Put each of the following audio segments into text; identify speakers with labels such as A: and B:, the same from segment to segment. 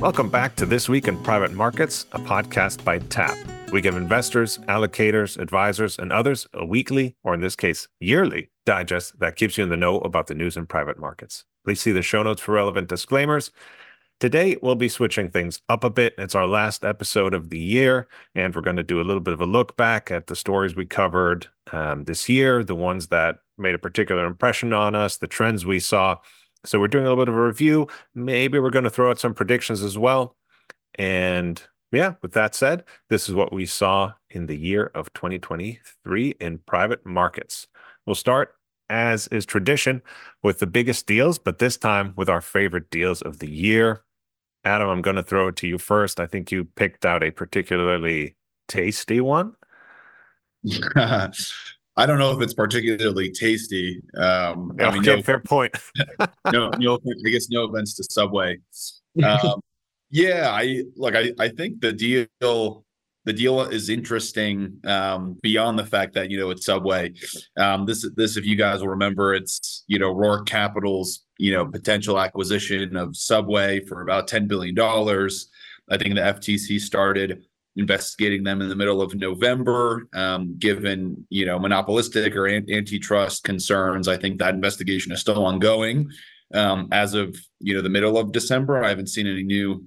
A: Welcome back to This Week in Private Markets, a podcast by TAP. We give investors, allocators, advisors, and others a weekly, or in this case, yearly, digest that keeps you in the know about the news in private markets. Please see the show notes for relevant disclaimers. Today, we'll be switching things up a bit. It's our last episode of the year, and we're going to do a little bit of a look back at the stories we covered um, this year, the ones that made a particular impression on us, the trends we saw, so we're doing a little bit of a review. Maybe we're going to throw out some predictions as well. And yeah, with that said, this is what we saw in the year of 2023 in private markets. We'll start, as is tradition, with the biggest deals, but this time with our favorite deals of the year. Adam, I'm going to throw it to you first. I think you picked out a particularly tasty one.
B: I don't know if it's particularly tasty. Um,
A: I mean, okay, no, fair point.
B: no, no, I guess no offense to Subway. Um, yeah, I like. I I think the deal the deal is interesting um, beyond the fact that you know it's Subway. Um, this this, if you guys will remember, it's you know Roark Capital's you know potential acquisition of Subway for about ten billion dollars. I think the FTC started investigating them in the middle of November. Um, given you know monopolistic or an- antitrust concerns, I think that investigation is still ongoing. Um, as of you know the middle of December, I haven't seen any new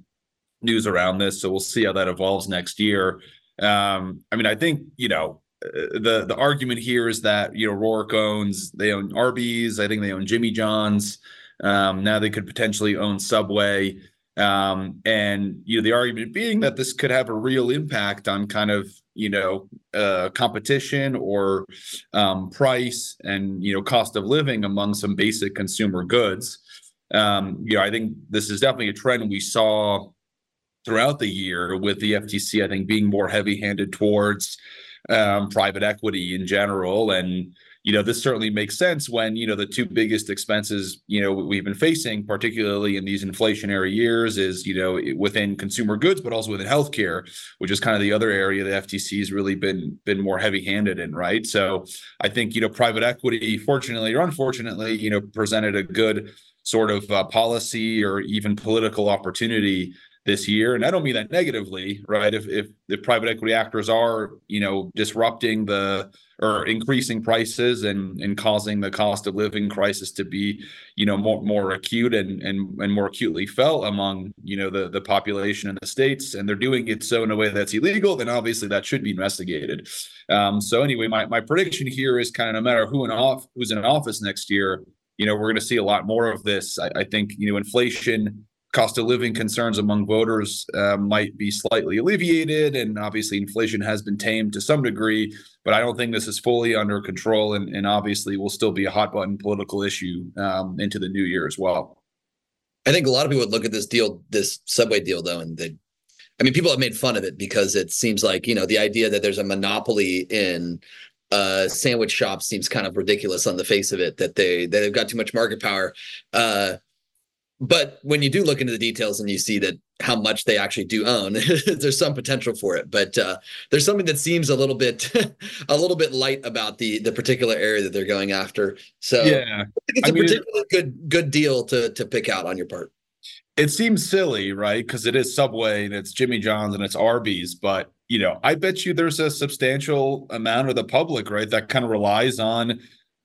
B: news around this, so we'll see how that evolves next year. Um, I mean, I think you know uh, the the argument here is that you know Roark owns they own Arby's, I think they own Jimmy John's. Um, now they could potentially own Subway. Um, and you know, the argument being that this could have a real impact on kind of you know uh, competition or um, price and you know cost of living among some basic consumer goods. Um, you know, I think this is definitely a trend we saw throughout the year with the FTC. I think being more heavy-handed towards um, private equity in general and you know, this certainly makes sense when, you know, the two biggest expenses, you know, we've been facing, particularly in these inflationary years, is, you know, within consumer goods, but also within healthcare, which is kind of the other area the FTC has really been been more heavy-handed in, right? So I think, you know, private equity, fortunately or unfortunately, you know, presented a good sort of uh, policy or even political opportunity this year. And i don't mean that negatively right? If if the private equity actors are you know disrupting the or increasing prices and and causing the cost of living crisis to be you know more more acute and and, and more acutely felt among you know the the population in the states and they're doing it so in a way that's illegal then obviously that should be investigated. Um, so anyway my, my prediction here is kind of no matter who in off who's in office next year you know we're going to see a lot more of this. I, I think you know inflation cost of living concerns among voters uh, might be slightly alleviated. And obviously, inflation has been tamed to some degree, but I don't think this is fully under control. And, and obviously, will still be a hot button political issue um, into the new year as well.
C: I think a lot of people would look at this deal, this subway deal, though, and they, I mean, people have made fun of it because it seems like, you know, the idea that there's a monopoly in uh, sandwich shops seems kind of ridiculous on the face of it that they that they've got too much market power. Uh, but when you do look into the details and you see that how much they actually do own there's some potential for it. But uh, there's something that seems a little bit a little bit light about the the particular area that they're going after. So yeah. It's I a mean, particularly good good deal to to pick out on your part.
B: It seems silly right? Because it is subway and it's jimmy john's and it's arby's but you know i bet you there's a substantial amount of the public right that kind of relies on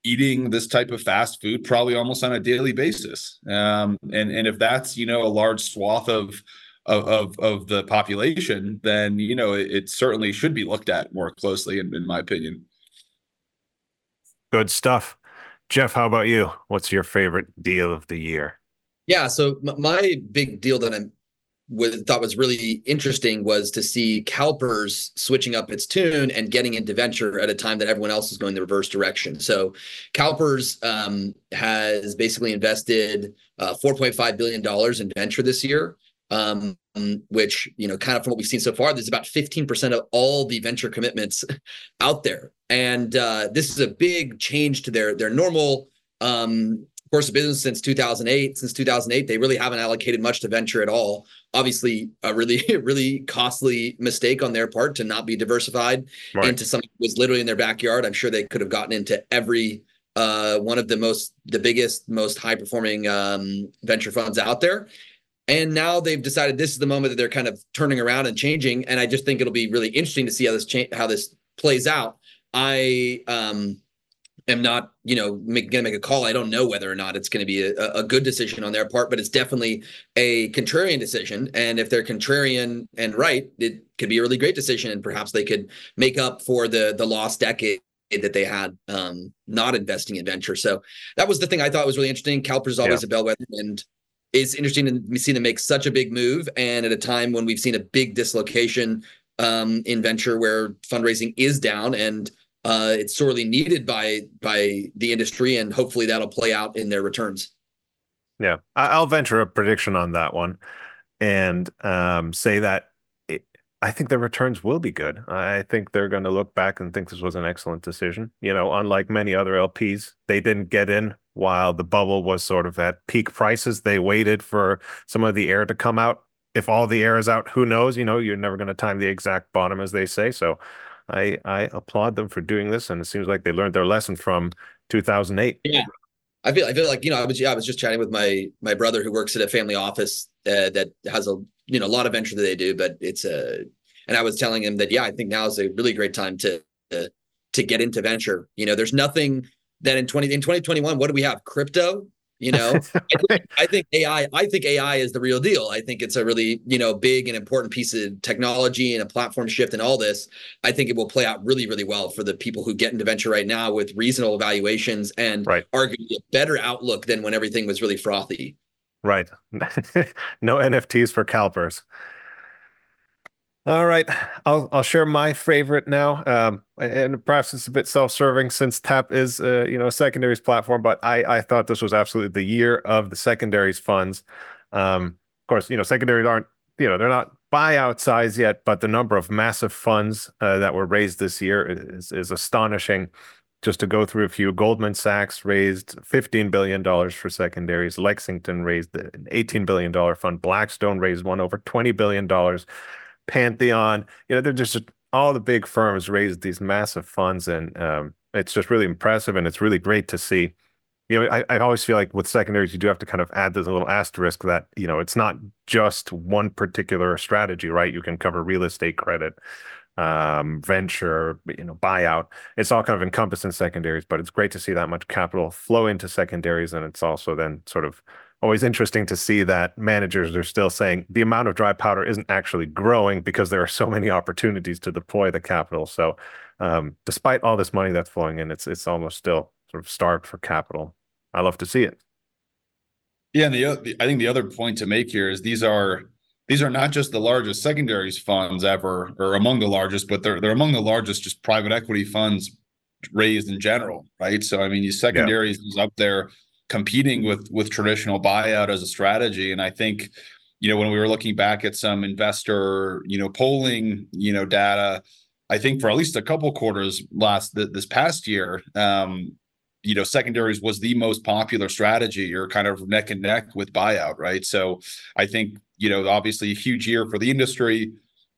B: eating this type of fast food probably almost on a daily basis. Um, and and if that's you know a large swath of of of, of the population, then you know it, it, certainly should be looked at more closely, in, in my opinion.
A: Good stuff, Jeff. How about you? What's your favorite deal of the year?
C: Yeah, so my big deal that I'm was, thought was really interesting was to see CalPERS switching up its tune and getting into venture at a time that everyone else is going the reverse direction. So CalPERS um, has basically invested uh, $4.5 billion in venture this year. Um, which you know, kind of from what we've seen so far, there's about 15% of all the venture commitments out there, and uh, this is a big change to their their normal um, course of business since 2008. Since 2008, they really haven't allocated much to venture at all. Obviously, a really, really costly mistake on their part to not be diversified right. into something that was literally in their backyard. I'm sure they could have gotten into every uh, one of the most, the biggest, most high performing um, venture funds out there. And now they've decided this is the moment that they're kind of turning around and changing. And I just think it'll be really interesting to see how this cha- how this plays out. I um, am not, you know, make, gonna make a call. I don't know whether or not it's going to be a, a good decision on their part, but it's definitely a contrarian decision. And if they're contrarian and right, it could be a really great decision, and perhaps they could make up for the the lost decade that they had um, not investing in venture. So that was the thing I thought was really interesting. CalPERS always yeah. a bellwether, and it's interesting to see them make such a big move and at a time when we've seen a big dislocation um, in venture where fundraising is down and uh, it's sorely needed by by the industry and hopefully that'll play out in their returns
A: yeah i'll venture a prediction on that one and um, say that it, i think the returns will be good i think they're going to look back and think this was an excellent decision you know unlike many other lps they didn't get in while the bubble was sort of at peak prices. They waited for some of the air to come out. If all the air is out, who knows? You know, you're never going to time the exact bottom, as they say. So I I applaud them for doing this, and it seems like they learned their lesson from 2008.
C: Yeah. I feel I feel like you know I was yeah, I was just chatting with my my brother who works at a family office uh, that has a you know a lot of venture that they do, but it's a and I was telling him that yeah, I think now is a really great time to uh, to get into venture. You know, there's nothing that in 20 in 2021 what do we have crypto you know? I, think, I, think, ai i think ai is the real deal. I think it's a really you know big and important piece of technology and a platform shift and all this. I think it will play out really really well for the people who get into venture right now with reasonable valuations and right. arguably a better outlook than when everything was really frothy.
A: Right. No nfts for CalPERS all right, I'll I'll share my favorite now, um, and perhaps it's a bit self-serving since Tap is uh, you know a secondaries platform, but I I thought this was absolutely the year of the secondaries funds. Um, of course, you know secondaries aren't you know they're not buyout size yet, but the number of massive funds uh, that were raised this year is is astonishing. Just to go through a few, Goldman Sachs raised $15 billion for secondaries. Lexington raised an $18 billion fund. Blackstone raised one over $20 billion. Pantheon. You know, they're just all the big firms raised these massive funds, and um, it's just really impressive, and it's really great to see. You know, I, I always feel like with secondaries, you do have to kind of add this little asterisk that you know it's not just one particular strategy, right? You can cover real estate credit, um, venture, you know, buyout. It's all kind of encompassed in secondaries, but it's great to see that much capital flow into secondaries, and it's also then sort of always interesting to see that managers are still saying the amount of dry powder isn't actually growing because there are so many opportunities to deploy the capital. So, um, despite all this money that's flowing in, it's it's almost still sort of starved for capital. I love to see it.
B: Yeah, and the, the I think the other point to make here is these are these are not just the largest secondaries funds ever, or among the largest, but they're they're among the largest just private equity funds raised in general, right? So I mean, these secondaries yeah. is up there competing with with traditional buyout as a strategy. And i think you know when we were looking back at some investor you know polling you know data i think for at least a couple quarters last this past year um you know secondaries was the most popular strategy. Or kind of neck and neck with buyout right? So i think you know obviously a huge year for the industry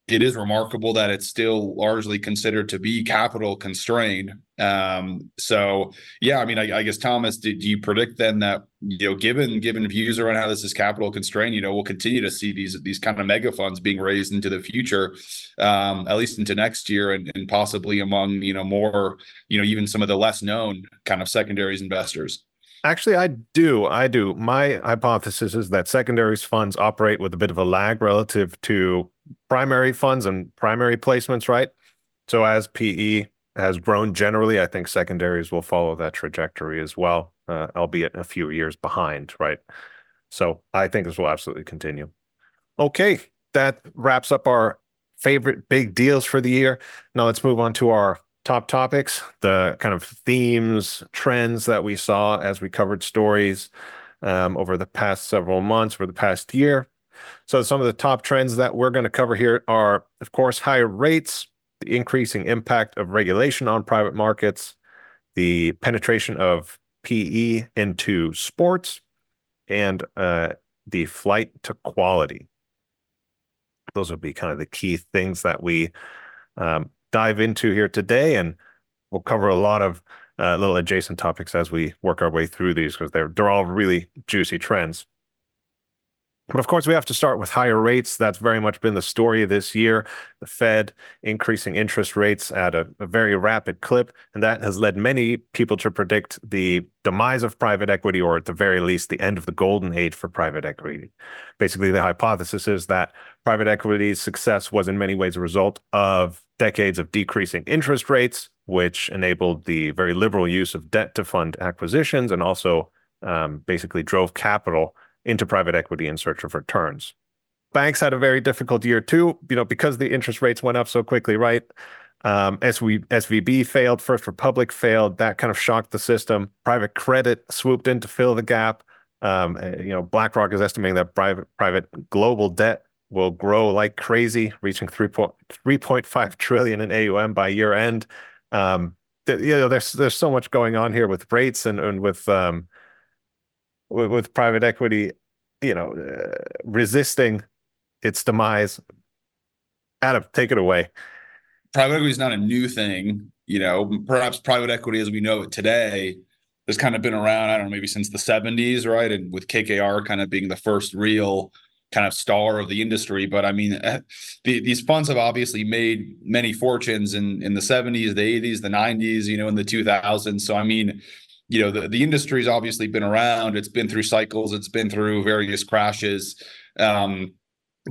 B: it is remarkable that it's still largely considered to be capital constrained. Um, so yeah, I mean, I, I guess Thomas, do, do, you predict then that you know, given given views around how this is capital constrained, you know, we'll continue to see these these kind of mega funds being raised into the future, um, at least into next year, and, and possibly among you know more you know even some of the less known kind of secondaries investors.
A: Actually, I do. I do. My hypothesis is that secondaries funds operate with a bit of a lag relative to primary funds and primary placements, right? So as PE has grown generally, I think secondaries will follow that trajectory as well, uh, albeit a few years behind, right? So I think this will absolutely continue. Okay, that wraps up our favorite big deals for the year. Now let's move on to our top topics, the kind of themes, trends that we saw as we covered stories um, over the past several months, over the past year. So, some of the top trends that we're going to cover here are, of course, higher rates, the increasing impact of regulation on private markets, the penetration of PE into sports, and uh, the flight to quality. Those would be kind of the key things that we um, dive into here today, and we'll cover a lot of uh, little adjacent topics as we work our way through these because they're they're all really juicy trends. But of course, we have to start with higher rates. That's very much been the story this year. The Fed increasing interest rates at a, a, very rapid clip. And that has led many people to predict the demise of private equity, or at the very least, the end of the golden age for private equity. Basically, the hypothesis is that private equity's success was in many ways a result of decades of decreasing interest rates, which enabled the very liberal use of debt to fund acquisitions and also um, basically drove capital into private equity in search of returns. Banks had a very difficult year too, you know, because the interest rates went up so quickly, right? Um, SV, SVB failed, First Republic failed. That kind of shocked the system. Private credit swooped in to fill the gap. Um, eh, you know, BlackRock is estimating that private private global debt will grow like crazy, reaching 3.5 trillion in AUM by year end. Um, you know, there's there's so much going on here with rates and and with um, with, with private equity, you know, uh, resisting its demise. Adam, take it away.
B: Private equity is not a new thing. You know, perhaps private equity as we know it today has kind of been around, I don't know, maybe since the 70s, right? And with KKR kind of being the first real kind of star of the industry. But I mean, eh, the, these funds have obviously made many fortunes in, in the 70s, the 80s, the 90s, you know, in the 2000s. So, I mean, you know the, the industry's obviously been around it's been through cycles it's been through various crashes. Um,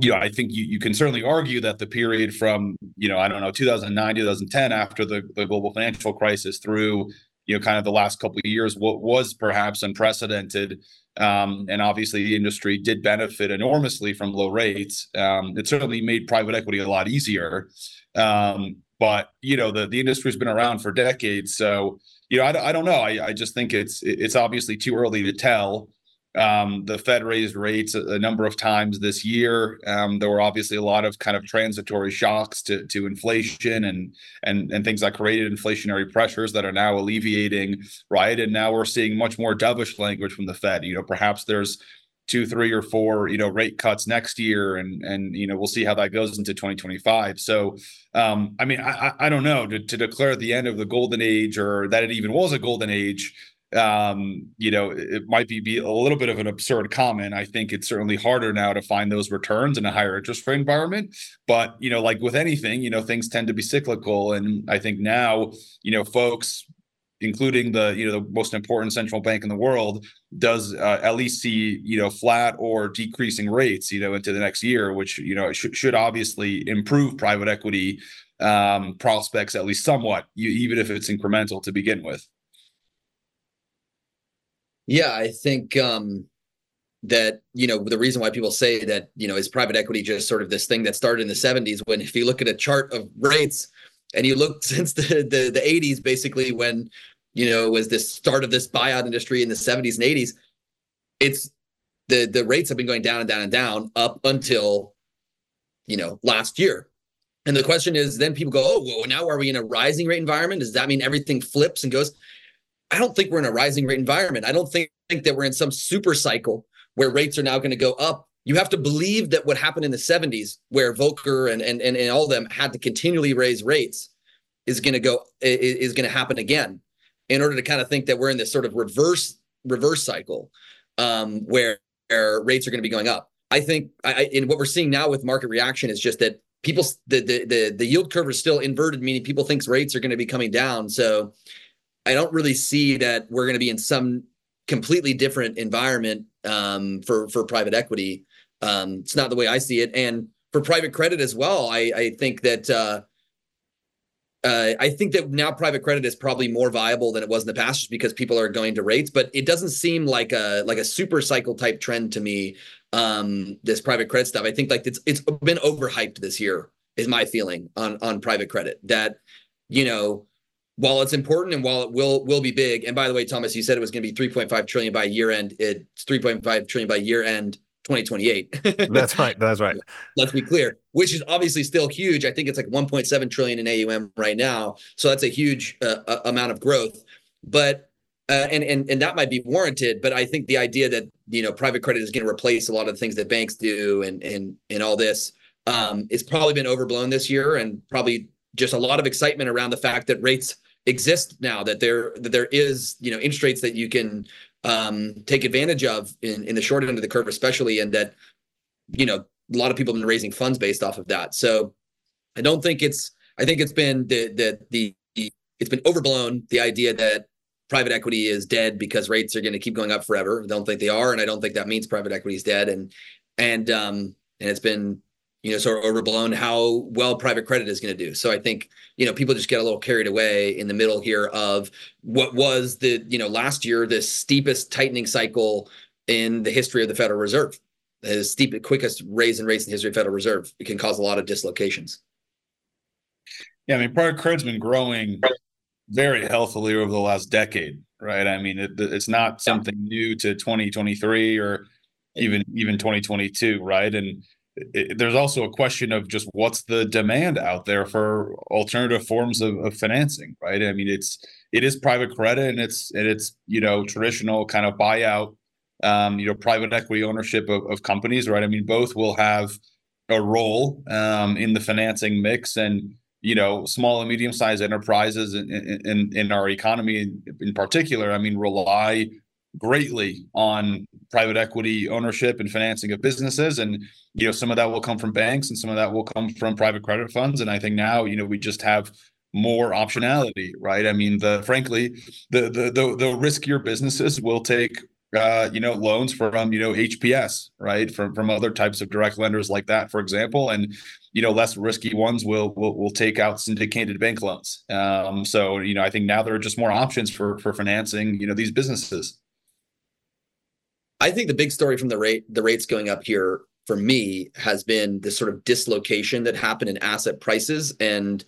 B: you know i think you, you can certainly argue that the period from you know i don't know 2009 2010 after the, the global financial crisis through you know kind of the last couple of years what was perhaps unprecedented um, and obviously the industry did benefit enormously from low rates. Um, it certainly made private equity a lot easier. Um, but you know the, the industry's been around for decades so you know, I, I don't know. I, I just think it's it's obviously too early to tell. Um, the Fed raised rates a, a, number of times this year. Um, there were obviously a lot of kind of transitory shocks to to inflation and and and things that created inflationary pressures that are now alleviating, right? And now we're seeing much more dovish language from the Fed. You know, perhaps there's two, three, or four, you know, rate cuts next year, and and you know we'll see how that goes into 2025. So, um, I mean, I I don't know to, to declare the end of the golden age or that it even was a golden age. Um, you know, it might be, be a little bit of an absurd comment. I think it's certainly harder now to find those returns in a higher interest rate environment. But you know, like with anything, you know, things tend to be cyclical, and I think now, you know, folks including the you know the most important central bank in the world, does uh, at least see you know flat or decreasing rates you know into the next year, which you know should should obviously improve private equity um, prospects at least somewhat, you, even if it's incremental to begin with.
C: Yeah, I think um, that you know the reason why people say that you know is private equity just sort of this thing that started in the 70s when if you look at a chart of rates and you look since the, the the 80s basically when you know was this start of this buyout industry in the 70s and 80s it's the the rates have been going down and down and down up until you know last year. And the question is then people go oh well now are we in a rising rate environment? Does that mean everything flips and goes? I don't think we're in a rising rate environment. I don't think, think that we're in some super cycle where rates are now going to go up you have to believe that what happened in the 70s, where Volcker and, and, and, all of them had to continually raise rates, is going to go is going to happen again. In order to kind of think that we're in this sort of reverse reverse cycle, um, where, where rates are going to be going up. I think I, in what we're seeing now with market reaction is just that people the, the the the yield curve is still inverted, meaning people think rates are going to be coming down. So I don't really see that we're going to be in some completely different environment um, for for private equity um, it's not the way I see it. And for private credit as well, I, I think that uh, uh, I think that now private credit is probably more viable than it was in the past, just because people are going to rates. But it doesn't seem like a like a super cycle type trend to me. Um, this private credit stuff, I think like it's it's been overhyped this year. Is my feeling on on private credit that you know while it's important and while it will will be big. And by the way, Thomas, you said it was going to be 3.5 trillion by year end. It's 3.5 trillion by year end 2028.
A: that's right. That's right.
C: Let's be clear, which is obviously still huge. I think it's like 1.7 trillion in AUM right now. So that's a huge uh, amount of growth. But uh, and and and that might be warranted, but I think the idea that you know private credit is going to replace a lot of the things that banks do and and and all this um, it's probably been overblown this year, and probably just a lot of excitement around the fact that rates exist now that there that there is you know interest rates that you can um, take advantage of in, in the short end of the curve, especially, and that you know, a lot of people have been raising funds based off of that. So I don't think it's. I think it's been the the the, it's been overblown. The idea that private equity is dead because rates are going to keep going up forever. I don't think they are, and I don't think that means private equity is dead. And and um and it's been you know sort of overblown how well private credit is going to do. So I think you know people just get a little carried away in the middle here of what was the you know last year the steepest tightening cycle in the history of the Federal Reserve. The steepest, quickest raise in rates in the history of Federal Reserve. It can cause a lot of dislocations.
B: Yeah, I mean, private credit's been growing very healthily over the last decade, right? I mean, it, it's not something new to 2023 or even even 2022, right? And it, there's also a question of just what's the demand out there for alternative forms of, of financing, right? I mean, it's it is private credit and it's and it's you know traditional kind of buyout, um, you know, private equity ownership of, of companies, right? I mean, both will have a role um, in the financing mix and you know small and medium sized enterprises in, in in our economy in, in particular i mean rely greatly on private equity ownership and financing of businesses. And you know some of that will come from banks and some of that will come from private credit funds. And i think now you know we just have more optionality right? I mean the frankly the the the, the riskier businesses will take uh, you know, loans from you know HPS, right, from from other types of direct lenders like that, for example, and you know less risky ones will will, will take out syndicated bank loans. Um, so you know, I think now there are just more options for for financing you know these businesses.
C: I think the big story from the rate the rates going up here for me has been this sort of dislocation that happened in asset prices and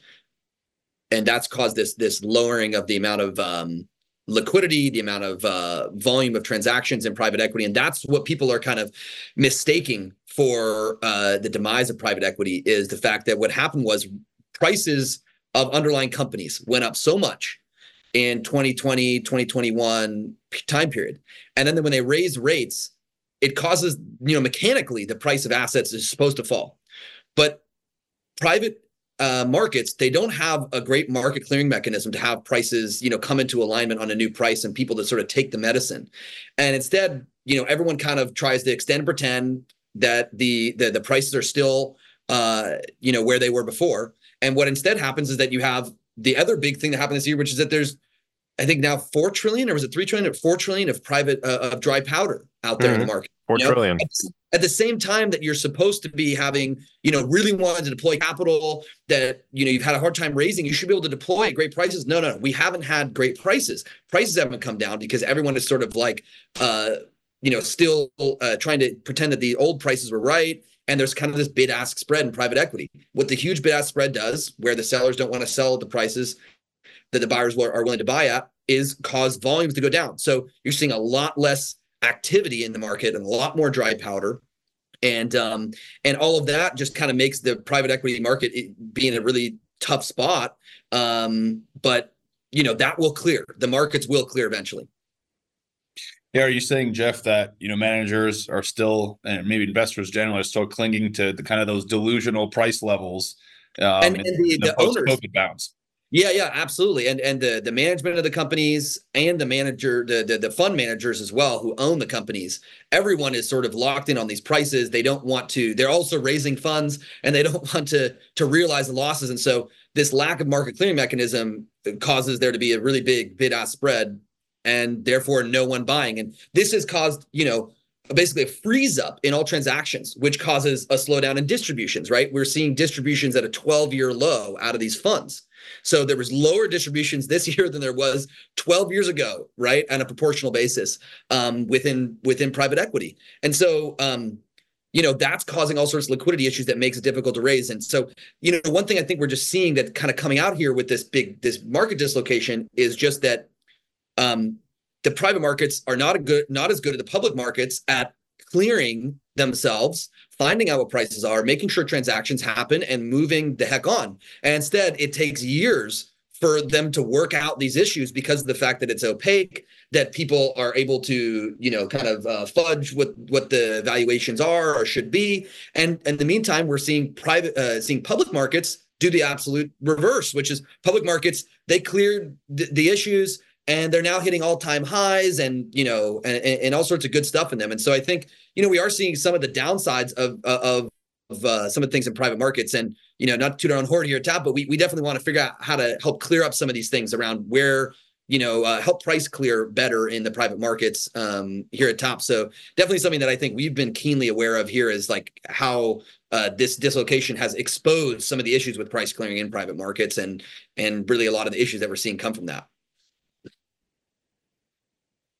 C: and that's caused this this lowering of the amount of um, liquidity, the amount of uh, volume of transactions in private equity, and that's what people are kind of mistaking for uh, the demise of private equity is the fact that what happened was prices of underlying companies went up so much in 2020 2021 time period. And then when they raise rates it causes you know mechanically the price of assets is supposed to fall. But private uh, markets they don't have a great market clearing mechanism to have prices you know come into alignment on a new price and people to sort of take the medicine. And instead you know everyone kind of tries to extend and pretend that the the, the prices are still uh, you know where they were before. And what instead happens is that you have the other big thing that happened this year which is that there's I think now four trillion or was it three trillion or four trillion of private uh, of dry powder out there mm-hmm. in the mm-hmm. market.
A: Four you know? trillion
C: at the same time that you're supposed to be having, you know, really wanting to deploy capital that, you know, you've had a hard time raising, you should be able to deploy at great prices. No, no, no. We haven't had great prices. Prices haven't come down because everyone is sort of like, uh, you know, still uh, trying to pretend that the old prices were right. And there's kind of this bid ask spread in private equity. What the huge bid ask spread does, where the sellers don't want to sell at the prices that the buyers are willing to buy at, is cause volumes to go down. So you're seeing a lot less activity in the market and a lot more dry powder and um, and all of that just kind of makes the private equity market be in a really tough spot. Um, but you know that will clear. The markets will clear eventually.
B: Yeah, are you saying, Jeff, that you know managers are still, and maybe investors generally, are still clinging to the kind of those delusional price levels um,
C: and, and the, the, the owners bounce? Yeah, yeah, absolutely. And and the the management of the companies and the manager, the, the the fund managers as well, who own the companies, everyone is sort of locked in on these prices. They don't want to. They're also raising funds, and they don't want to to realize the losses. And so this lack of market clearing mechanism causes there to be a really big bid ask spread, and therefore no one buying. And this has caused you know basically a freeze up in all transactions, which causes a slowdown in distributions. Right, we're seeing distributions at a 12 year low out of these funds. So there was lower distributions this year than there was 12 years ago, right, on a proportional basis um, within within private equity. And so um, you know that's causing all sorts of liquidity issues that makes it difficult to raise and so you know one thing i think we're just seeing that kind of coming out here with this big this market dislocation is just that um the private markets are not a good not as good as the public markets at clearing themselves finding out what prices are, making sure transactions happen, and moving the heck on. And instead, it takes years for them to work out these issues because of the fact that it's opaque, that people are able to, you know, kind of uh, fudge what what the valuations are or should be. And, in the meantime, we're seeing private, uh, seeing public markets do the absolute reverse, which is public markets they cleared the issues and they're now hitting all-time highs and you know and, and all sorts of good stuff in them. And so i think you know we are seeing some of the downsides of of of uh, some of the things in private markets. And you know not to toot our own horn here at Tap but we, we definitely want to figure out how to help clear up some of these things around where you know uh, help price clear better in the private markets um, here at Tap so definitely something that i think we've been keenly aware of here is like how uh, this dislocation has exposed some of the issues with price clearing in private markets. And and really a lot of the issues that we're seeing come from that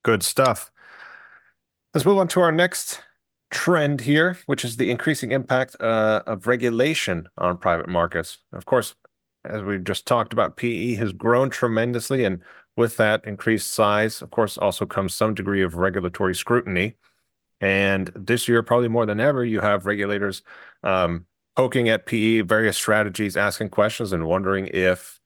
A: Good stuff. Let's move on to our next trend here, which is the increasing impact uh, of regulation on private markets. Of course, as we've just talked about, PE has grown tremendously, and with that increased size, of course, also comes some degree of regulatory scrutiny. And this year, probably more than ever, you have regulators um, poking at PE, various strategies, asking questions, and wondering if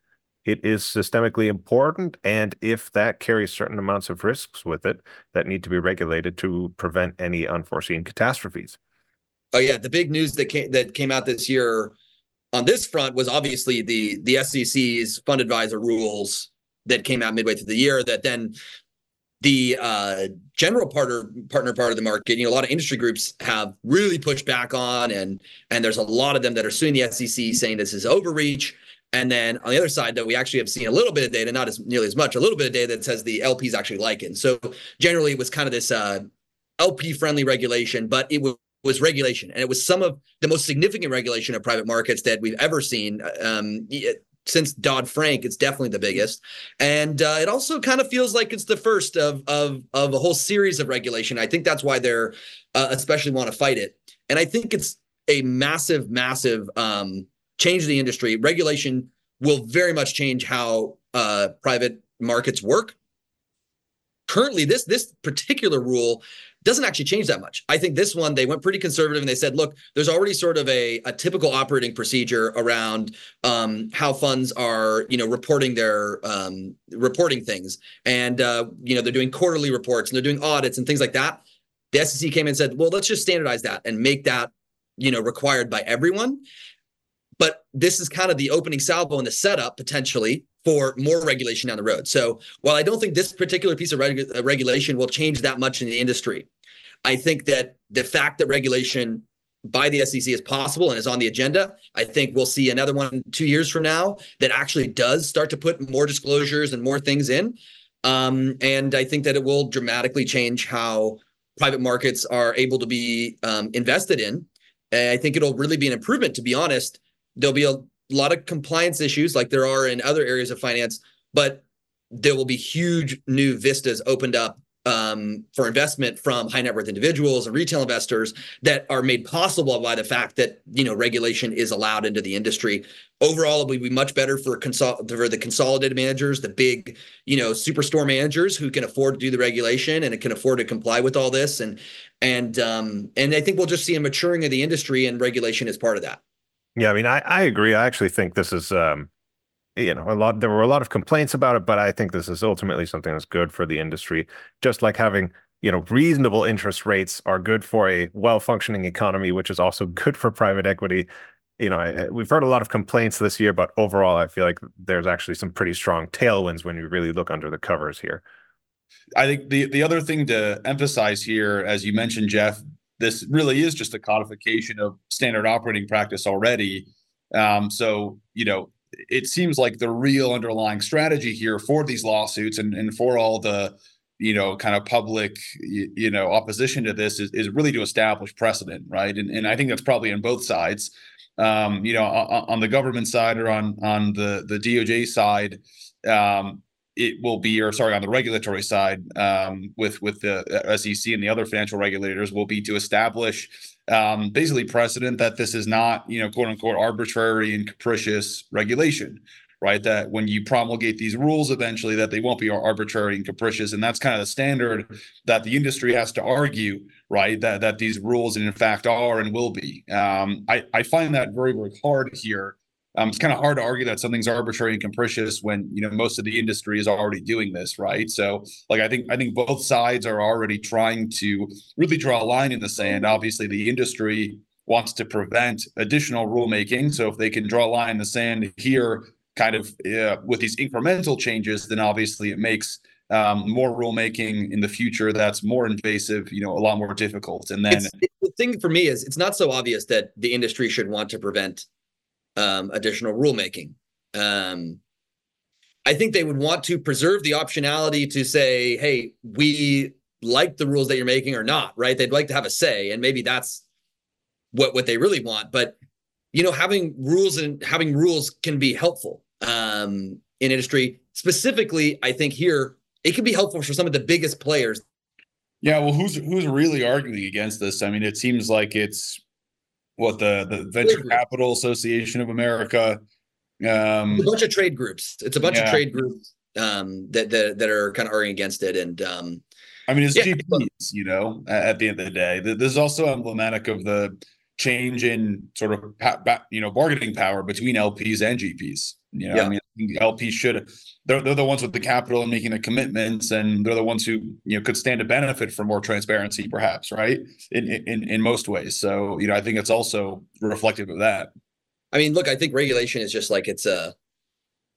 A: it is systemically important and if that carries certain amounts of risks with it that need to be regulated to prevent any unforeseen catastrophes.
C: Oh yeah, the big news that came that came out this year on this front was obviously the the SEC's fund advisor rules that came out midway through the year that then the uh, general partner partner part of the market, you know, a lot of industry groups have really pushed back on, and and there's a lot of them that are suing the SEC saying this is overreach. And then on the other side, though, we actually have seen a little bit of data, not as nearly as much, a little bit of data that says the LPs actually like it. So generally, it was kind of this uh, LP friendly regulation, but it was, was regulation, and it was some of the most significant regulation of private markets that we've ever seen. Um, since Dodd Frank, it's definitely the biggest, and uh, it also kind of feels like it's the first of of of a whole series of regulation. I think that's why they're uh, especially want to fight it, and I think it's a massive, massive um, change the industry. Regulation will very much change how uh, private markets work. Currently, this this particular rule doesn't actually change that much. I think this one they went pretty conservative and they said, look, there's already sort of a, a typical operating procedure around um, how funds are, you know, reporting their um, reporting things, and uh, you know they're doing quarterly reports and they're doing audits and things like that. The SEC came and said, well, let's just standardize that and make that you know required by everyone this is kind of the opening salvo and the setup potentially for more regulation down the road. So while I don't think this particular piece of uh, regulation will change that much in the industry, I think that the fact that regulation by the SEC is possible and is on the agenda, I think we'll see another one two years from now that actually does start to put more disclosures and more things in. Um, and I think that it will dramatically change how private markets are able to be um, invested in. And I think it'll really be an improvement, to be honest, there'll be a lot of compliance issues like there are in other areas of finance, but there will be huge new vistas opened up um, for investment from high net worth individuals and retail investors that are made possible by the fact that you know regulation is allowed into the industry. Overall, it would be much better for consol- for the consolidated managers, the big you know superstore managers who can afford to do the regulation and it can afford to comply with all this. And and um, and I think we'll just see a maturing of the industry, and regulation is part of that.
A: Yeah, I mean, I, I agree. I actually think this is, um, you know, a lot. There were a lot of complaints about it, but I think this is ultimately something that's good for the industry. Just like having, you know, reasonable interest rates are good for a well-functioning economy, which is also good for private equity. You know, I, we've heard a lot of complaints this year, but overall, I feel like there's actually some pretty strong tailwinds when you really look under the covers here.
B: I think the the other thing to emphasize here, as you mentioned, Jeff, this really is just a codification of standard operating practice already. Um, so, you know, it seems like the real underlying strategy here for these lawsuits and, and for all the, you know, kind of public, you, you know, opposition to this is, is really to establish precedent, right? And, and I think that's probably on both sides. Um, you know, on, on the government side or on on the the DOJ side, um, it will be, or sorry, on the regulatory side, um, with with the SEC and the other financial regulators, will be to establish um, basically precedent that this is not, you know, quote unquote, arbitrary and capricious regulation, right? That when you promulgate these rules, eventually, that they won't be arbitrary and capricious, and that's kind of the standard that the industry has to argue, right? That that these rules, in fact, are and will be. Um, I I find that very very hard here um, it's kind of hard to argue that something's arbitrary and capricious when you know most of the industry is already doing this, right? So, like, I think I think both sides are already trying to really draw a line in the sand. Obviously, the industry wants to prevent additional rulemaking, so if they can draw a line in the sand here, kind of with these incremental changes, then obviously it makes um, more rulemaking in the future that's more invasive, you know, a lot more difficult. And then
C: it's, the thing for me is it's not so obvious that the industry should want to prevent um, additional rulemaking. Um, I think they would want to preserve the optionality to say, hey, we like the rules that you're making or not, right? They'd like to have a say, and maybe that's what what they really want. But you know, having rules and having rules can be helpful um, in industry. Specifically, I think here it can be helpful for some of the biggest players.
B: Yeah, well, who's who's really arguing against this? I mean, it seems like it's what the the Venture Capital Association of America.
C: Um, a bunch of trade groups. It's a bunch yeah. of trade groups um, that, that that are kind of arguing against it, and um,
B: I mean, it's yeah. GPs. You know, at the end of the day, this is also emblematic of the change in sort of you know bargaining power between LPs and GPs. You know, yeah. I mean, LP should they're, they're the ones with the capital and making the commitments, and they're the ones who you know could stand to benefit from more transparency, perhaps, right? In in in most ways. So you know, I think it's also reflective of that.
C: I mean, look, I think regulation is just like it's a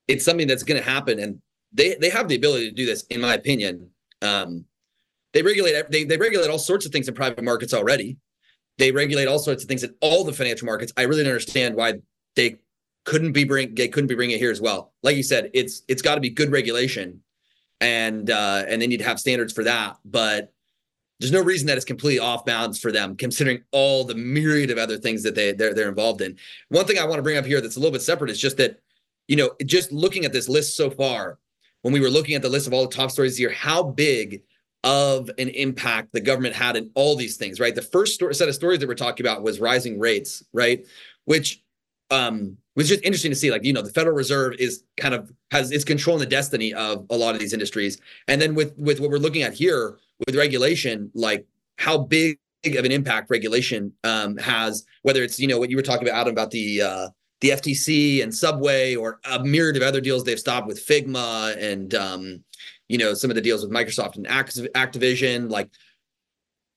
C: it's something that's going to happen, and they they have the ability to do this, in my opinion. Um, they regulate they they regulate all sorts of things in private markets already. They regulate all sorts of things in all the financial markets. I really don't understand why they couldn't be bring they couldn't be bringing it here as well. Like you said, it's it's got to be good regulation, and uh, and they need to have standards for that. But there's no reason that it's completely off bounds for them, considering all the myriad of other things that they they're they're involved in. One thing I want to bring up here that's a little bit separate is just that, you know, just looking at this list so far, when we were looking at the list of all the top stories here, how big of an impact the government had in all these things, right? The first story, set of stories that we're talking about was rising rates, right? Which um, was just interesting to see. Like, you know, the Federal Reserve is kind of has is controlling the destiny of a lot of these industries. And then with with what we're looking at here with regulation, like how big of an impact regulation um, has, whether it's you know what you were talking about Adam about the uh, the FTC and Subway or a myriad of other deals they've stopped with Figma and um, you know some of the deals with Microsoft and Activision, like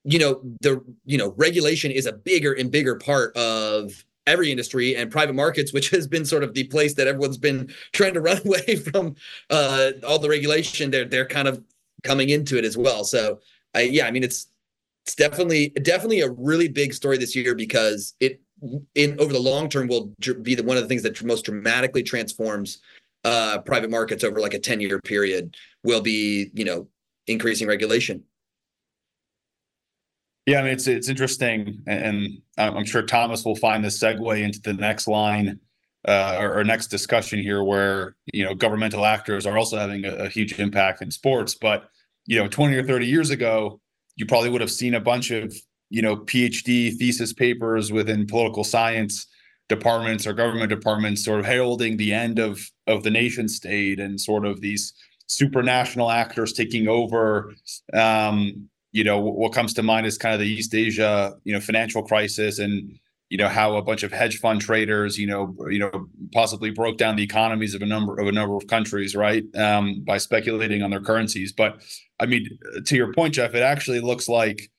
C: you know the you know regulation is a bigger and bigger part of every industry and private markets which has been sort of the place that everyone's been trying to run away from uh, all the regulation they're they're kind of coming into it as well. So I, yeah i mean it's it's definitely definitely a really big story this year because it in over the long term will be the, one of the things that most dramatically transforms uh, private markets over like a 10 year period will be you know increasing regulation
B: yeah, I mean, it's it's interesting, and I'm sure Thomas will find this segue into the next line uh, or, or, next discussion here, where you know governmental actors are also having a, a, huge impact in sports. But you know, 20 or 30 years ago, you probably would have seen a bunch of you know PhD thesis papers within political science departments or government departments, sort of heralding the end of of the nation state and sort of these supranational actors taking over um, you know what comes to mind is kind of the East Asia you know financial crisis and you know how a bunch of hedge fund traders you know you know possibly broke down the economies of a number of a number of countries right um, by speculating on their currencies. But i mean to your point jeff it actually looks like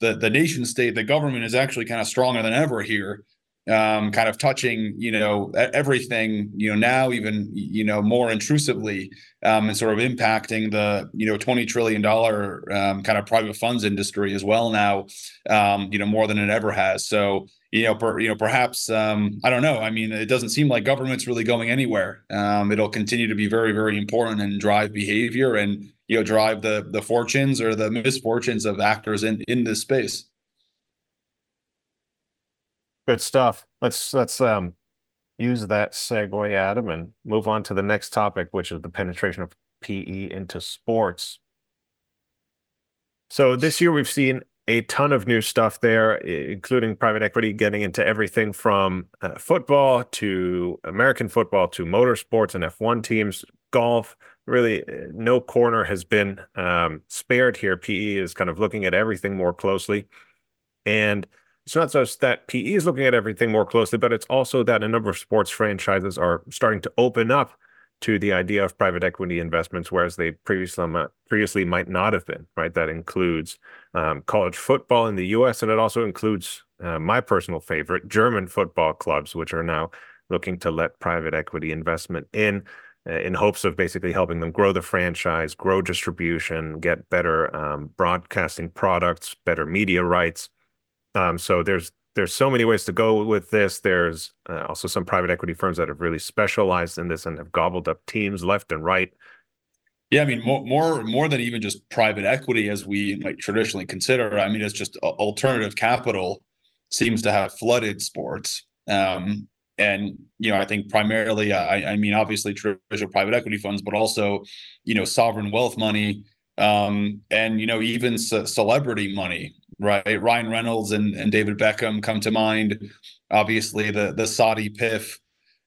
B: the the nation state the government is actually kind of stronger than ever here um, kind of touching, you know, everything, you know, now even, you know, more intrusively um, and sort of impacting the, you know, $20 trillion um, kind of private funds industry as well now, um, you know, more than it ever has. So, you know, per, you know, perhaps, um, I don't know. I mean, it doesn't seem like government's really going anywhere. Um, it'll continue to be very, very important and drive behavior and, you know, drive the, the fortunes or the misfortunes of actors in, in this space.
A: Good stuff. Let's let's um use that segue, Adam, and move on to the next topic, which is the penetration of PE into sports. So this year we've seen a ton of new stuff there, including private equity getting into everything from uh, football to American football to motorsports and F1 teams, golf. Really, uh, no corner has been um, spared here. PE is kind of looking at everything more closely. And it's not just that PE is looking at everything more closely, but it's also that a number of sports franchises are starting to open up to the idea of private equity investments, whereas they previously previously might not have been. Right, that includes um, college football in the U.S. and it also includes uh, my personal favorite, German football clubs, which are now looking to let private equity investment in. uh, in hopes of basically helping them grow the franchise, grow distribution, get better um, broadcasting products, better media rights. Um, so there's there's so many ways to go with this. There's uh, also some private equity firms that have really specialized in this and have gobbled up teams left and right.
B: Yeah, I mean more more more than even just private equity as we might traditionally consider. I mean, it's just alternative capital seems to have flooded sports. Um, and you know, I think primarily, I, I mean, obviously traditional private equity funds, but also, you know, sovereign wealth money, um, and you know, even c- celebrity money right? Ryan Reynolds and, and David Beckham come to mind. Obviously, the the Saudi PIF.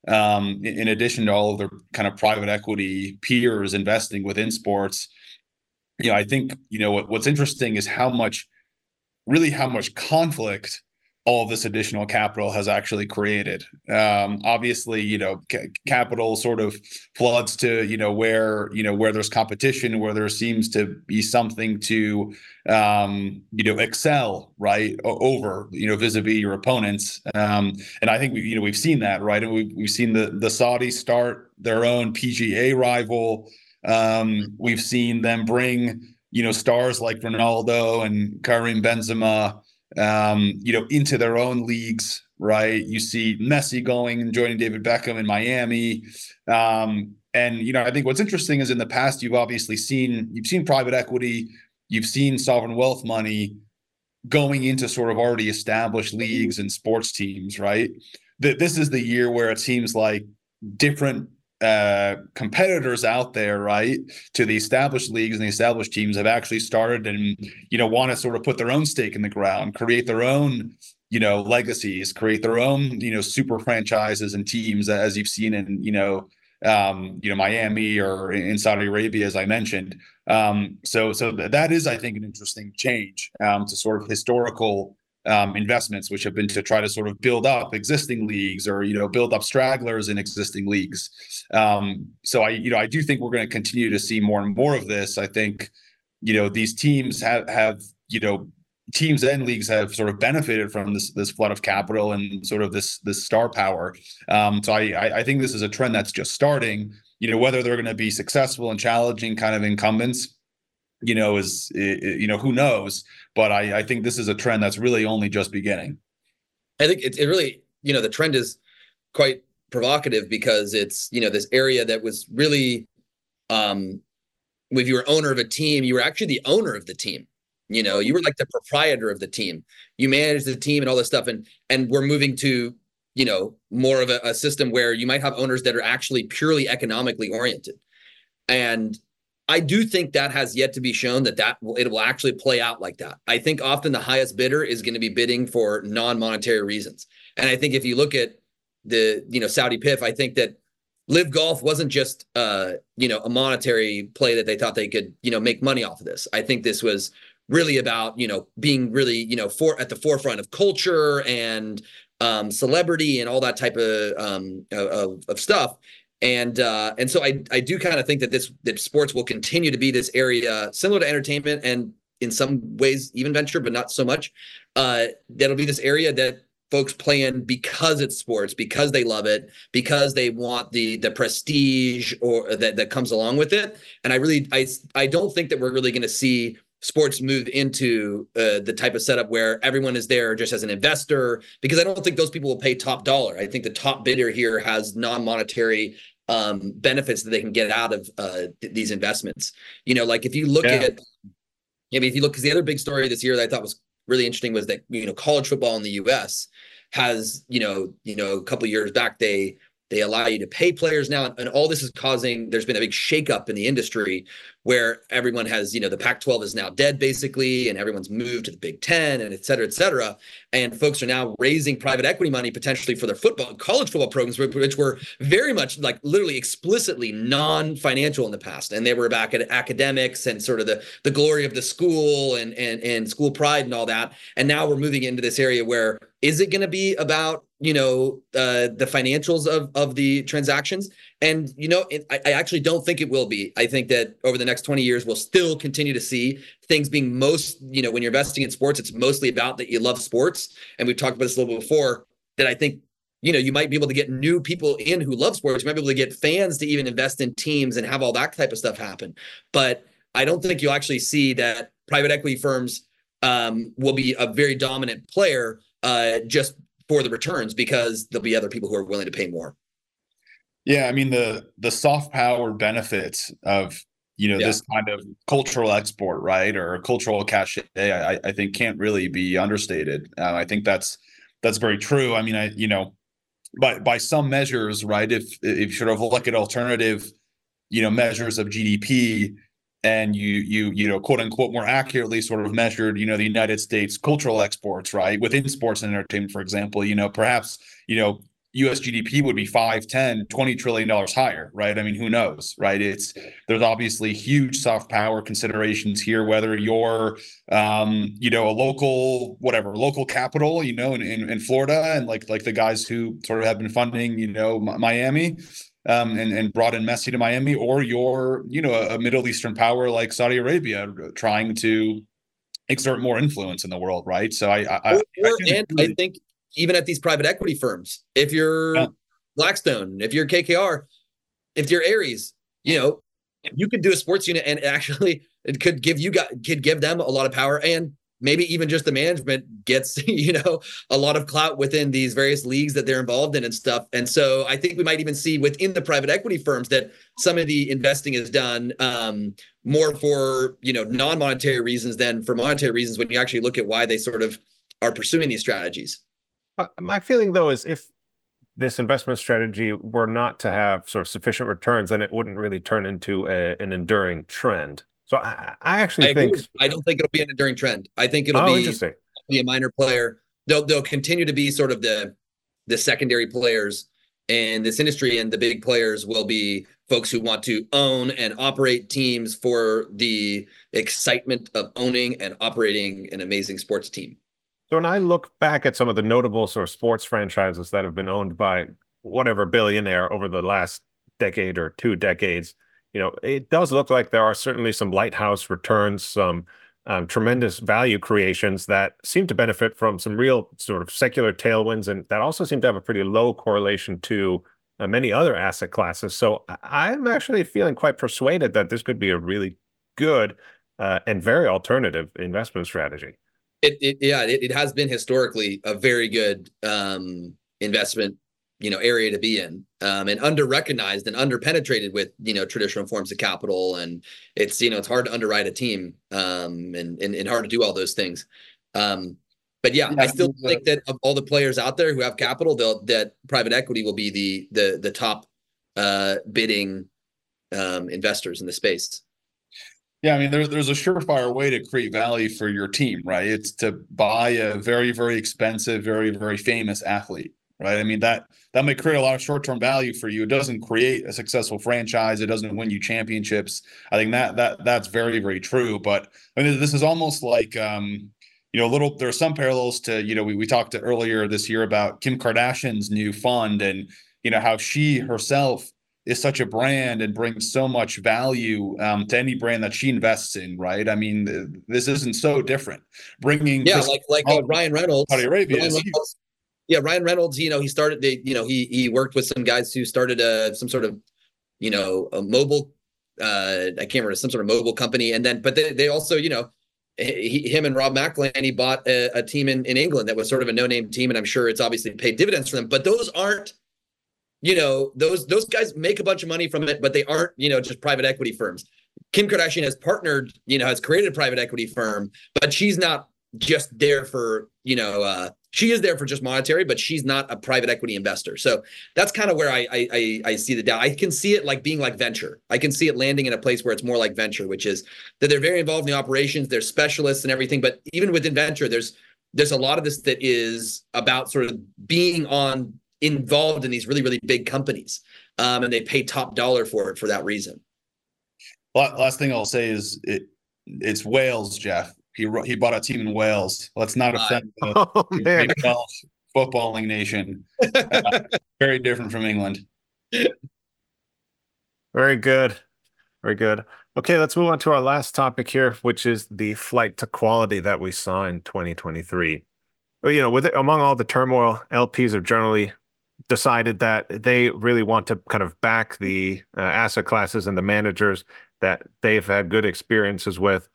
B: Um, in addition to all of their kind of private equity peers investing within sports, you know, I think you know what, what's interesting is how much, really, how much conflict all this additional capital has actually created. Um, obviously, you know, c- capital sort of floods to you know where you know where there's competition, where there seems to be something to um, you know excel right over you know vis-a-vis your opponents. Um, and I think we you know we've seen that right, and we've we've seen the the Saudis start their own PGA rival. Um, we've seen them bring you know stars like Ronaldo and Karim Benzema um, you know, into their own leagues, right? You see Messi going and joining David Beckham in Miami. Um, and you know, I think what's interesting is in the past you've obviously seen you've seen private equity, you've seen sovereign wealth money going into sort of already established leagues and sports teams, right? That this is the year where it seems like different uh, competitors out there, right, to the established leagues and the established teams have actually started and you know want to sort of put their own stake in the ground, create their own you know legacies, create their own you know super franchises and teams as you've seen in you know um, you know Miami or in Saudi Arabia, as I mentioned. Um, so so that is, I think, an interesting change um, to sort of historical um, investments, which have been to try to sort of build up existing leagues or you know build up stragglers in existing leagues. Um, so I you know I do think we're going to continue to see more and more of this. I think you know these teams have have you know teams and leagues have sort of benefited from this this flood of capital and sort of this this star power. Um, so I I think this is a trend that's just starting. You know whether they're going to be successful and challenging kind of incumbents you know, is you know who knows? But I, I think this is a trend that's really only just beginning.
C: I think it, it really, you know, the trend is quite provocative because it's you know this area that was really, um, if you were owner of a team, you were actually the owner of the team. You know, you were like the proprietor of the team. You managed the team and all this stuff, and and we're moving to you know more of a, a system where you might have owners that are actually purely economically oriented, and I do think that has yet to be shown that that will, it will actually play out like that. I think often the highest bidder is going to be bidding for non-monetary reasons. And I think if you look at the, you know, Saudi PIF, I think that LIV Golf wasn't just uh, you know, a monetary play that they thought they could, you know, make money off of this. I think this was really about, you know, being really, you know, for at the forefront of culture and um, celebrity and all that type of um, of, of stuff and uh, and so I I do kind of think that this that sports will continue to be this area similar to entertainment and in some ways even venture, but not so much. Uh, that'll be this area that folks play in because it's sports, because they love it, because they want the the prestige or that that comes along with it. And I really I I don't think that we're really going to see sports move into uh, the type of setup where everyone is there just as an investor because i don't think those people will pay top dollar i think the top bidder here has non-monetary um, benefits that they can get out of uh, th- these investments. You know, like if you look yeah. at, I mean, if you look, because the other big story this year that I thought was really interesting was that you know college football in the U.S. has you know you know a couple years back they they allow you to pay players now, and all this is causing. There's been a big shakeup in the industry where everyone has, you know, the Pac-12 is now dead basically, and everyone's moved to the Big Ten, and et cetera, et cetera. And folks are now raising private equity money potentially for their football, college football programs, which were very much like literally explicitly non-financial in the past, and they were back at academics and sort of the the glory of the school and and and school pride and all that. And now we're moving into this area where is it going to be about you know uh, the financials of of the transactions and you know it, I, I, actually don't think it will be i think that over the next 20 years we'll still continue to see things being most you know when you're investing in sports it's mostly about that you love sports and we've talked about this a little bit before that i think you know, you might be able to get new people in who love sports. You might be able to get fans to even invest in teams and have all that type of stuff happen. But I don't think you'll actually see that private equity firms um, will be a very dominant player uh, just for the returns because there'll be other people who are willing to pay more.
B: Yeah, I mean the the soft power benefits of you know yeah. this kind of cultural export, right, or cultural cachet, I, I think can't really be understated. Uh, I think that's that's very true. I mean, I you know, by by some measures, right, if if you sort of look at alternative, you know, measures of GDP, and you you you know quote unquote more accurately sort of measured you know the united states cultural exports right? Within sports and entertainment for example you know perhaps you know us gdp would be 5 10 20 trillion dollars higher right? I mean who knows right? It's there's obviously huge soft power considerations here whether you're um you know a local whatever local capital you know in, in, in florida and like like the guys who sort of have been funding you know miami um, and, and brought in Messi to Miami, or you're, you know, a, Middle Eastern power like Saudi Arabia trying to exert more influence in the world, right? So I, I, or,
C: I, and I think even at these private equity firms, if you're yeah. Blackstone, if you're KKR, if you're Ares, you know, you could do a sports unit and actually it could give you got could give them a lot of power and maybe even just the management gets you know a lot of clout within these various leagues that they're involved in and stuff. And so i think we might even see within the private equity firms that some of the investing is done um, more for you know non-monetary reasons than for monetary reasons when you actually look at why they sort of are pursuing these strategies.
A: My feeling though is if this investment strategy were not to have sort of sufficient returns then it wouldn't really turn into a, an enduring trend so I, I actually I think
C: I don't think it'll be an enduring trend. I think it'll oh, be, be a minor player. They'll they'll continue to be sort of the the secondary players in this industry, and the big players will be folks who want to own and operate teams for the excitement of owning and operating an amazing sports team.
A: So when I look back at some of the notable sort of sports franchises that have been owned by whatever billionaire over the last decade or two decades, you know, it does look like there are certainly some lighthouse returns, some um, tremendous value creations that seem to benefit from some real sort of secular tailwinds, and that also seem to have a pretty low correlation to uh, many other asset classes. So I'm actually feeling quite persuaded that this could be a really good uh, and very alternative investment strategy.
C: It, it yeah, it, it, has been historically a very good um, investment you know area to be in um, and under recognized and under penetrated with you know traditional forms of capital and it's you know it's hard to underwrite a team um, and, and, and hard to do all those things um, but yeah, yeah, I still think that of all the players out there who have capital, they'll that private equity will be the the the top uh, bidding um, investors in the space.
B: Yeah, I mean, there's there's a surefire way to create value for your team, right? It's to buy a very very expensive, very very famous athlete, right? I mean that that may create a lot of short-term value for you. It doesn't create a successful franchise. It doesn't win you championships. I think that that that's very very true. But I mean, this is almost like um, you know, a little. There are some parallels to you know we we talked to earlier this year about Kim Kardashian's new fund and you know how she herself is such a brand and brings so much value um, to any brand that she invests in, right? I mean, this isn't so different. Bringing
C: yeah, like like uh, Ryan Reynolds, Saudi Arabia, Ryan Reynolds, yeah, Ryan Reynolds, you know, he started they, you know, he he worked with some guys who started a some sort of, you know, a mobile uh I can't remember some sort of mobile company. And then but they, they also, you know, he, him and Rob McElhenney bought a, a team in, in England that was sort of a no-name team, and I'm sure it's obviously paid dividends for them. But those aren't, you know, those those guys make a bunch of money from it, but they aren't, you know, just private equity firms. Kim Kardashian has partnered, you know, has created a private equity firm, but she's not just there for, you know, uh, she is there for just monetary, but she's not a private equity investor. So that's kind of where I, I I see the doubt. I can see it like being like venture. I can see it landing in a place where it's more like venture, which is that they're very involved in the operations, they're specialists and everything. But even within venture, there's there's a lot of this that is about sort of being on involved in these really really big companies, um, and they pay top dollar for it for that reason.
B: Last thing I'll say is it it's Wales, Jeff. He he bought a team in Wales. Let's not offend uh, oh, the Welsh footballing nation. Uh, very different from England.
A: Very good. Very good. Okay, let's move on to our last topic here, which is the flight to quality that we saw in 2023. Well, you know, with it, among all the turmoil, LPs have generally decided that they really want to kind of back the uh, asset classes and the managers that they've had good experiences with.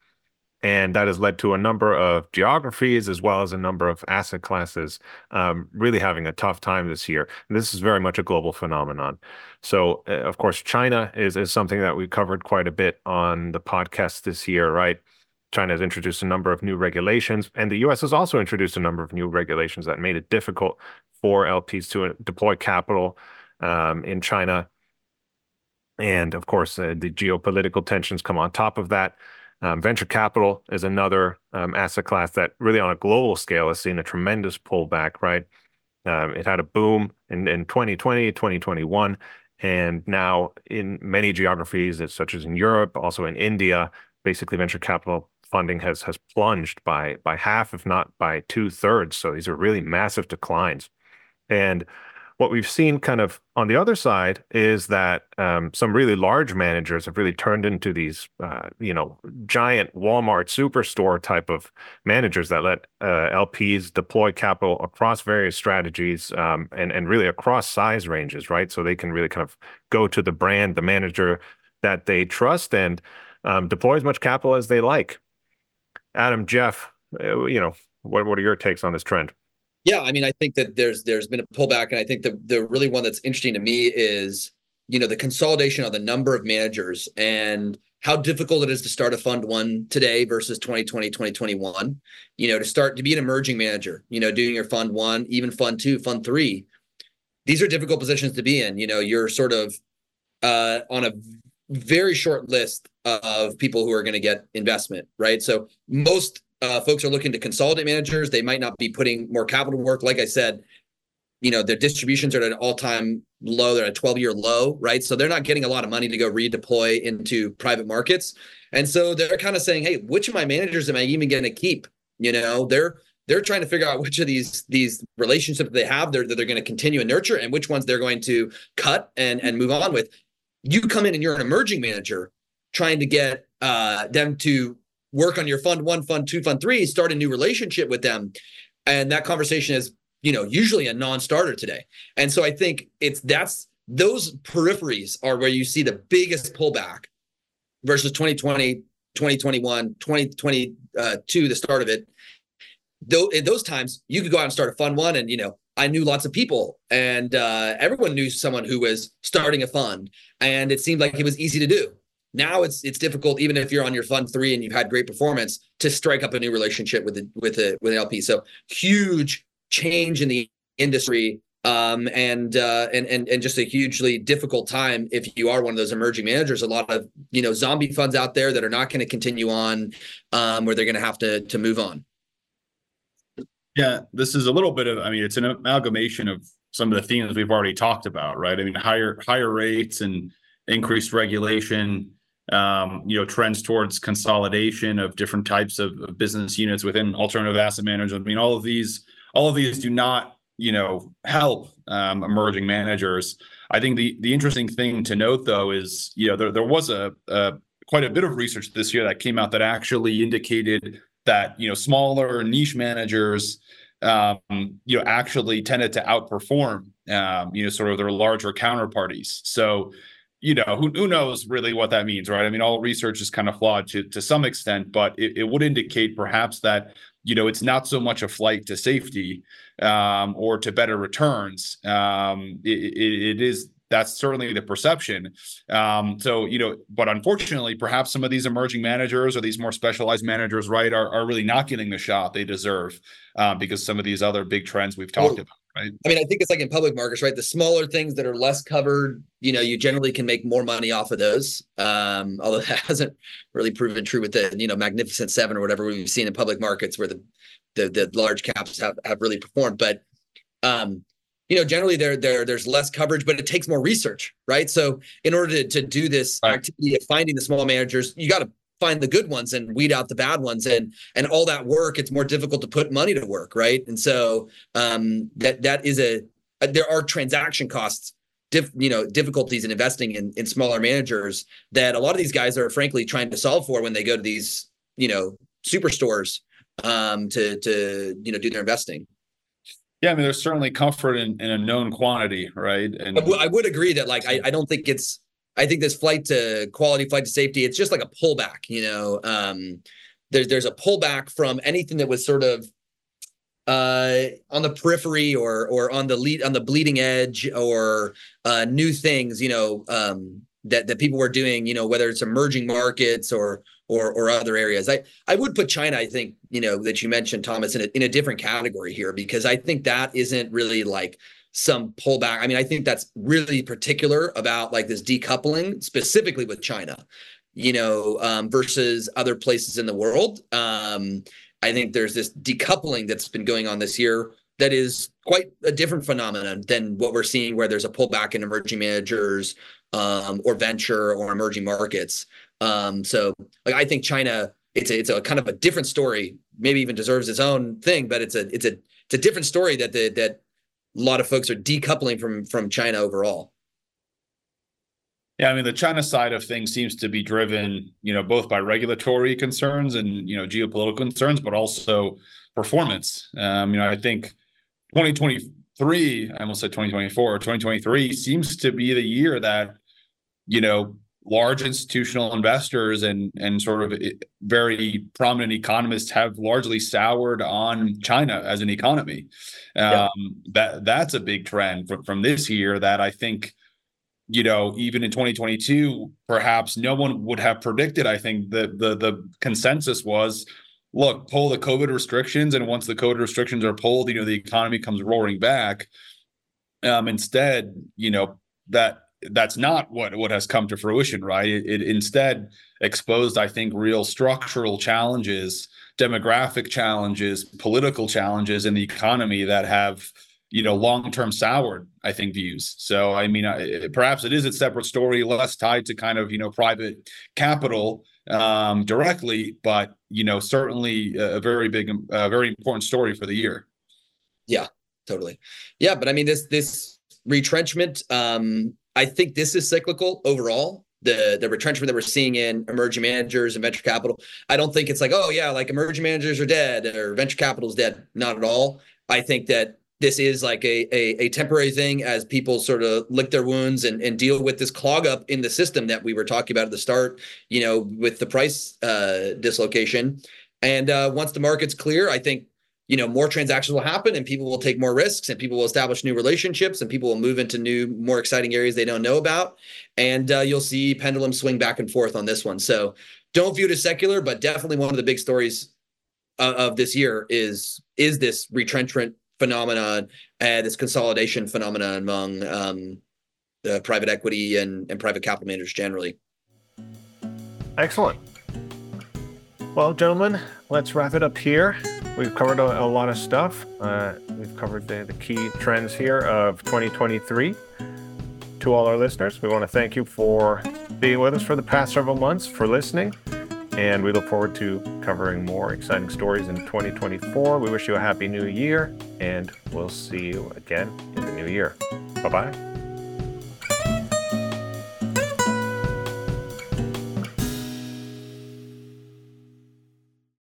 A: And that has led to a number of geographies as well as a number of asset classes um, really having a tough time this year. And this is very much a global phenomenon. So, uh, of course, China is, is something that we covered quite a bit on the podcast this year, right? China has introduced a number of new regulations, and the US has also introduced a number of new regulations that made it difficult for LPs to uh, deploy capital um, in China. And of course, uh, the geopolitical tensions come on top of that. Um, venture capital is another um, asset class that really on a global scale has seen a tremendous pullback, right? Um, it had a boom in, in 2020, 2021. And now in many geographies, such as in Europe, also in India, basically venture capital funding has has plunged by by half, if not by two thirds. So these are really massive declines. And what we've seen kind of on the other side is that um, some really large managers have really turned into these, uh, you know, giant Walmart superstore type of managers that let uh, LPs deploy capital across various strategies um, and and really across size ranges, right? So they can really kind of go to the brand, the manager that they trust, and um, deploy as much capital as they like. Adam, Jeff, uh, you know, what what are your takes on this trend?
C: Yeah, I mean, I think that there's there's been a pullback, and I think the the really one that's interesting to me is you know the consolidation of the number of managers and how difficult it is to start a fund one today versus 2020 2021 you know to start to be an emerging manager you know doing your fund one even fund two fund three. These are difficult positions to be in you know you're sort of uh, on a very short list of people who are going to get investment right? So most uh, folks are looking to consolidate managers. They might not be putting more capital work. Like I said, you know, their distributions are at an all-time low. They're at a 12-year low, right? So they're not getting a lot of money to go redeploy into private markets. And so they're kind of saying, hey, which of my managers am I even going to keep? You know, they're they're trying to figure out which of these these relationships they have they're, that they're going to continue and nurture and which ones they're going to cut and and move on with. You come in and you're an emerging manager trying to get uh, them to work on your fund one, fund two, fund three, start a new relationship with them. And that conversation is, you know, usually a non-starter today. And so I think it's that's those peripheries are where you see the biggest pullback versus 2020, 2021, 2022, the start of it. Though in those times, you could go out and start a fund one, and you know, I knew lots of people, and uh, everyone knew someone who was starting a fund, and it seemed like it was easy to do. Now it's it's difficult, even if you're on your fund three and you've had great performance, to strike up a new relationship with a, with a with an LP. So huge change in the industry, um, and uh, and and and just a hugely difficult time if you are one of those emerging managers. A lot of you know zombie funds out there that are not going to continue on, um, where they're going to have to to move on.
B: Yeah, this is a little bit of. I mean, it's an amalgamation of some of the themes we've already talked about, right? I mean, higher higher rates and increased regulation um, you know, trends towards consolidation of different types of, of, business units within alternative asset management. I mean, all of these, all of these do not, you know, help um, emerging managers. I think the the interesting thing to note, though, is you know there there was a, a quite a bit of research this year that came out that actually indicated that you know smaller niche managers um, you know actually tended to outperform um, you know sort of their larger counterparties. So you know, who, who knows really what that means, right? I mean, all research is kind of flawed to, to some extent, but it, it would indicate perhaps that, you know, it's not so much a flight to safety um, or to better returns. Um, it, it, it is that's certainly the perception. Um, so, you know, but unfortunately, perhaps some of these emerging managers or these more specialized managers, right, are, are really not getting the shot they deserve uh, because some of these other big trends we've talked well, about. Right.
C: I mean, I think it's like in public markets, right? The smaller things that are less covered, you know, you generally can make more money off of those. Um, although that hasn't really proven true with the, you know, Magnificent Seven or whatever we've seen in public markets where the the, the large caps have, have really performed. But um, you know, generally there there there's less coverage, but it takes more research, right? So in order to, to do this right. activity of finding the small managers, you got to find the good ones and weed out the bad ones and and all that work it's more difficult to put money to work right and so um that that is a, a there are transaction costs Diff, you know difficulties in investing in, in smaller managers that a lot of these guys are frankly trying to solve for when they go to these you know superstores um to to you know do their investing
B: Yeah, I mean, there's certainly comfort in, in a known quantity, right?
C: And I, w- I would agree that, like, I, I don't think it's. I think this flight to quality, flight to safety, it's just like a pullback. You know, um, there's there's a pullback from anything that was sort of uh, on the periphery or or on the lead on the bleeding edge or uh, new things. You know, um, that that people were doing. You know, whether it's emerging markets or or or other areas. I I would put China. I think you know that you mentioned Thomas in a, in a different category here because I think that isn't really like some pullback. I mean, I think that's really particular about like this decoupling specifically with China, you know, um, versus other places in the world. Um, I think there's this decoupling that's been going on this year that is quite a different phenomenon than what we're seeing where there's a pullback in emerging managers um, or venture or emerging markets. Um, so like I think China, it's a, it's a kind of a different story. Maybe even deserves its own thing, but it's a it's a it's a different story that the that a lot of folks are decoupling from from China overall.
B: Yeah, I mean the China side of things seems to be driven, you know, both by regulatory concerns and you know geopolitical concerns, but also performance. Um, you know, I think 2023, I almost said 2024, 2023 seems to be the year that, you know, large institutional investors and and sort of eh, very prominent economists have largely soured on China as an economy. Um, That that's a big trend from from this year that I think you know even in 2022 perhaps no one would have predicted. I think the the the consensus was look pull the covid restrictions and once the covid restrictions are pulled you know the economy comes roaring back. Um instead you know that that's not what what has come to fruition, right? It, it, instead exposed, I think, real structural challenges, demographic challenges, political challenges in the economy that have you know long term soured i think views. So i mean I, perhaps it is a separate story less tied to kind of you know private capital um directly but you know certainly a very big a very important story for the year.
C: Yeah totally. Yeah but i mean this this retrenchment um I think this is cyclical overall. The the retrenchment that we're seeing in emerging managers and venture capital. I don't think it's like, oh yeah, like emerging managers are dead or venture capital is dead. Not at all. I think that this is like a, a, a temporary thing as people sort of lick their wounds and, and deal with this clog up in the system that we were talking about at the start, you know, with the price uh, dislocation. And uh, once the market's clear, I think you know more transactions will happen and people will take more risks and people will establish new relationships and people will move into new more exciting areas they don't know about. And uh, you'll see pendulum swing back and forth on this one. So don't view it as secular but definitely one of the big stories of, of this year is is this retrenchment phenomenon and this consolidation phenomenon among um, the private equity and, and private capital managers generally.
A: Excellent well gentlemen let's wrap it up here We've covered a, a lot of stuff. Uh, we've covered the, the key trends here of 2023. To all our listeners, we want to thank you for being with us for the past several months, for listening, and we look forward to covering more exciting stories in 2024. We wish you a happy new year, and we'll see you again in the new year. Bye bye.